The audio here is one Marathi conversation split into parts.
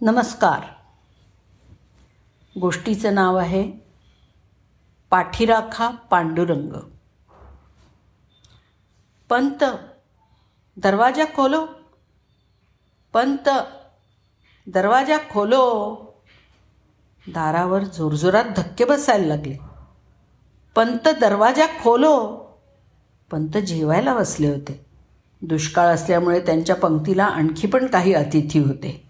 नमस्कार. गोष्टीचं नाव आहे पाठीराखा पांडुरंग. पंत दरवाजा खोलो. पंत दरवाजा खोलो. दारावर जोरजोरात धक्के बसायला लागले. पंत दरवाजा खोलो. पंत जेवायला बसले होते. दुष्काळ असल्यामुळे त्यांच्या पंक्तीला आणखी पण काही अतिथी होते.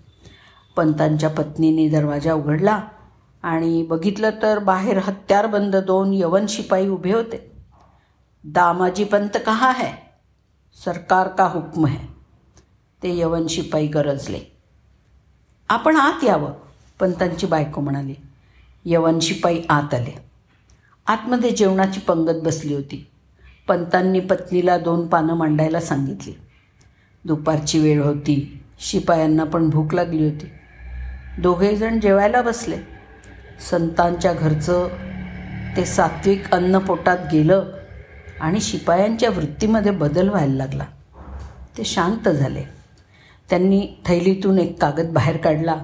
पंतांच्या पत्नीने दरवाजा उघडला आणि बघितलं तर बाहेर हत्यारबंद दोन यवन शिपाई उभे होते. दामाजी पंत कहा है? सरकार का हुक्म है? ते यवन शिपाई गरजले. आपण आत यावं पंतांची बायको म्हणाली. यवन शिपाई आत आले. आतमध्ये जेवणाची पंगत बसली होती. पंतांनी पत्नीला दोन पानं मांडायला सांगितली. दुपारची वेळ होती. शिपायांना पण भूक लागली होती. दोघेजण जेवायला बसले. संतांच्या घरचं ते सात्विक अन्न पोटात गेलं आणि शिपायांच्या वृत्तीमध्ये बदल व्हायला लागला. ते शांत झाले. त्यांनी थैलीतून एक कागद बाहेर काढला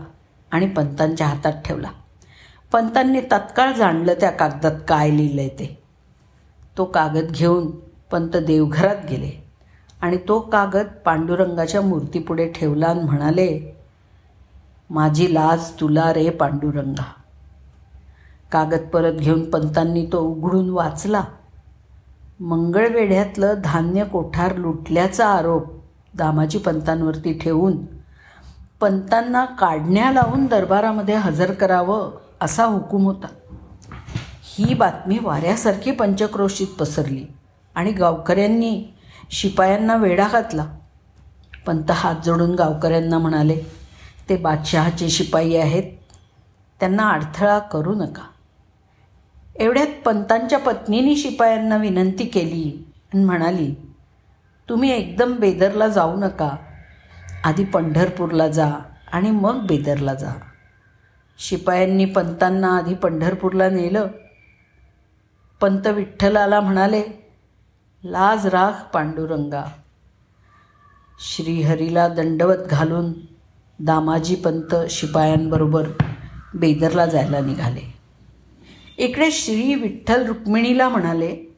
आणि पंतांच्या हातात ठेवला. पंतांनी तत्काळ जाणलं त्या कागदात काय लिहिलं आहे ते. तो कागद घेऊन पंत देवघरात गेले आणि तो कागद पांडुरंगाच्या मूर्तीपुढे ठेवला आणि म्हणाले माझी लाज तुला रे पांडुरंगा. कागद परत घेऊन पंतांनी तो उघडून वाचला. मंगळवेढ्यातलं धान्य कोठार लुटल्याचा आरोप दामाजी पंतांवरती ठेवून पंतांना काढण्या लावून दरबारामध्ये हजर करावं असा हुकूम होता. ही बातमी वाऱ्यासारखी पंचक्रोशीत पसरली आणि गावकऱ्यांनी शिपायांना वेढा घातला. पंत हात जोडून गावकऱ्यांना म्हणाले ते बादशहाचे शिपाई आहेत. त्यांना अडथळा करू नका. एवढ्यात पंतांच्या पत्नीने शिपायांना विनंती केली आणि म्हणाली तुम्ही एकदम बेदरला जाऊ नका. आधी पंढरपूरला जा आणि मग बेदरला जा. शिपायांनी पंतांना आधी पंढरपूरला नेलं. पंत विठ्ठलाला म्हणाले लाज राख पांडुरंगा. श्रीहरीला दंडवत घालून दामाजी पंत शिपायांबरोबर बेदरला जायला निघाले. इकडे श्री विठ्ठल रुक्मिणीला म्हणाले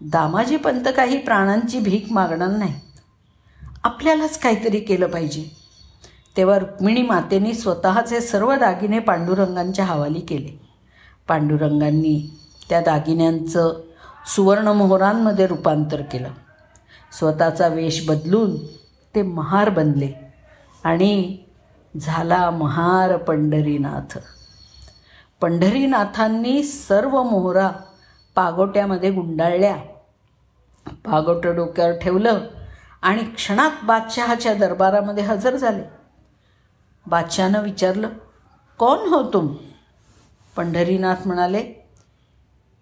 दामाजी पंत काही प्राणांची भीक मागणार नाही. आपल्यालाच काहीतरी केलं पाहिजे. तेव्हा रुक्मिणी मातेने स्वतःचे सर्व दागिने पांडुरंगांच्या हवाली केले. पांडुरंगांनी त्या दागिन्यांचं सुवर्णमोहरांमध्ये रूपांतर केलं. स्वतःचा वेश बदलून ते महार बनले आणि झाला महार पंढरीनाथ. पंढरीनाथांनी सर्व मोहरा पागोट्यामध्ये गुंडाळल्या. पागोटं डोक्यावर ठेवलं आणि क्षणात बादशहाच्या दरबारामध्ये हजर झाले. बादशहानं विचारलं कोण हो तुम? पंढरीनाथ म्हणाले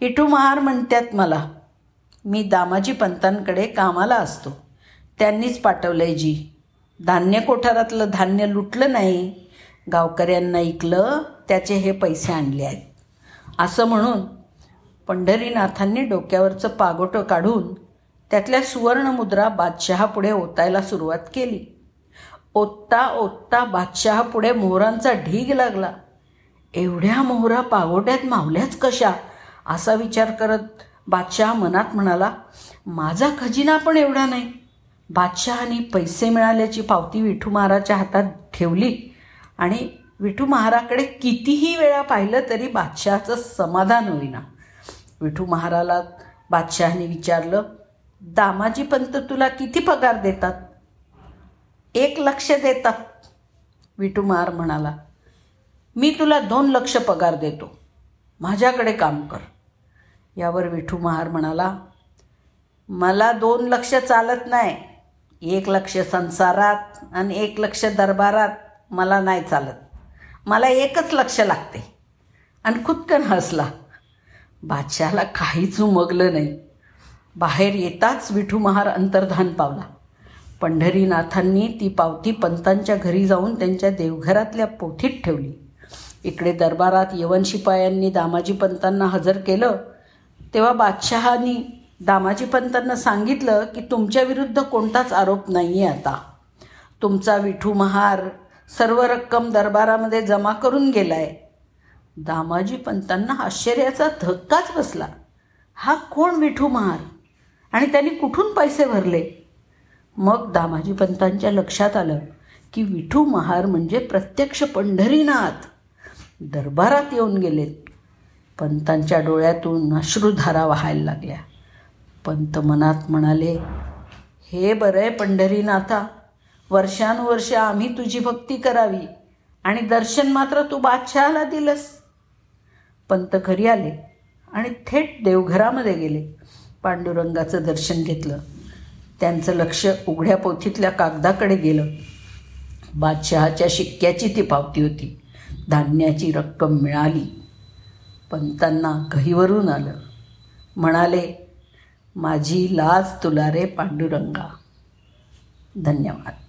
इटू महार म्हणतात मला. मी दामाजी पंतांकडे कामाला असतो. त्यांनीच पाठवलं आहे जी. धान्य कोठारातलं धान्य लुटलं नाही गावकऱ्यांना ऐकलं त्याचे हे पैसे आणले आहेत. असं म्हणून पंढरीनाथांनी डोक्यावरचं पागोटं काढून त्यातल्या सुवर्णमुद्रा बादशहापुढे ओतायला सुरुवात केली. ओतता ओतता बादशहापुढे मोहरांचा ढीग लागला. एवढ्या मोहरा पागोट्यात मावल्याच कशा? असा विचार करत बादशहा मनात म्हणाला माझा खजिना पण एवढा नाही. बादशहाने पैसे मिळाल्याची पावती विठू महाराजच्या हातात ठेवली. आणि विठू महाराकडे कितीही वेळा पाहिलं तरी बादशहाचं समाधान होईना. विठू महाराला बादशहाने विचारलं दामाजी पंत तुला किती पगार देतात? एक लक्ष देतात. विठू महार म्हणाला मी तुला दोन लक्ष पगार देतो. माझ्याकडे काम कर. यावर विठू महार म्हणाला मला दोन लक्ष चालत नाही. एक लक्ष संसारात आणि एक लक्ष दरबारात मला नाही चालत. मला एकच लक्ष लागते. आणि खुदकन हसला. बादशाला काहीच उमगलं नाही. बाहेर येताच विठू महार अंतर्धान पावला. पंढरीनाथांनी ती पावती पंतांच्या घरी जाऊन त्यांच्या देवघरातल्या पोथीत ठेवली. इकडे दरबारात यवन शिपायांनी दामाजी पंतांना हजर केलं. तेव्हा बादशहानी दामाजी पंतांना सांगितलं की तुमच्या विरुद्ध कोणताच आरोप नाही आहे आता. तुमचा विठू महार सर्व रक्कम दरबारामध्ये जमा करून गेलाय. दामाजी पंतांना आश्चर्याचा धक्काच बसला. हा कोण विठू महार? आणि त्यांनी कुठून पैसे भरले? मग दामाजी पंतांच्या लक्षात आलं की विठू महार म्हणजे प्रत्यक्ष पंढरीनाथ. दरबारात येऊन गेलेत. पंतांच्या डोळ्यातून अश्रुधारा व्हायला लागल्या. पंत मनात म्हणाले हे बरं आहे पंढरीनाथा वर्षानुवर्ष आम्ही तुझी भक्ती करावी आणि दर्शन मात्र तू बादशहाला दिलंस. पंत घरी आले आणि थेट देवघरामध्ये गेले. पांडुरंगाचं दर्शन घेतलं. त्यांचं लक्ष उघड्या पोथीतल्या कागदाकडे गेलं. बादशहाच्या शिक्क्याची ती पावती होती. धान्याची रक्कम मिळाली. पंतांना घहीवरून आलं. म्हणाले माझी लाज तुला रे पांडुरंगा. धन्यवाद.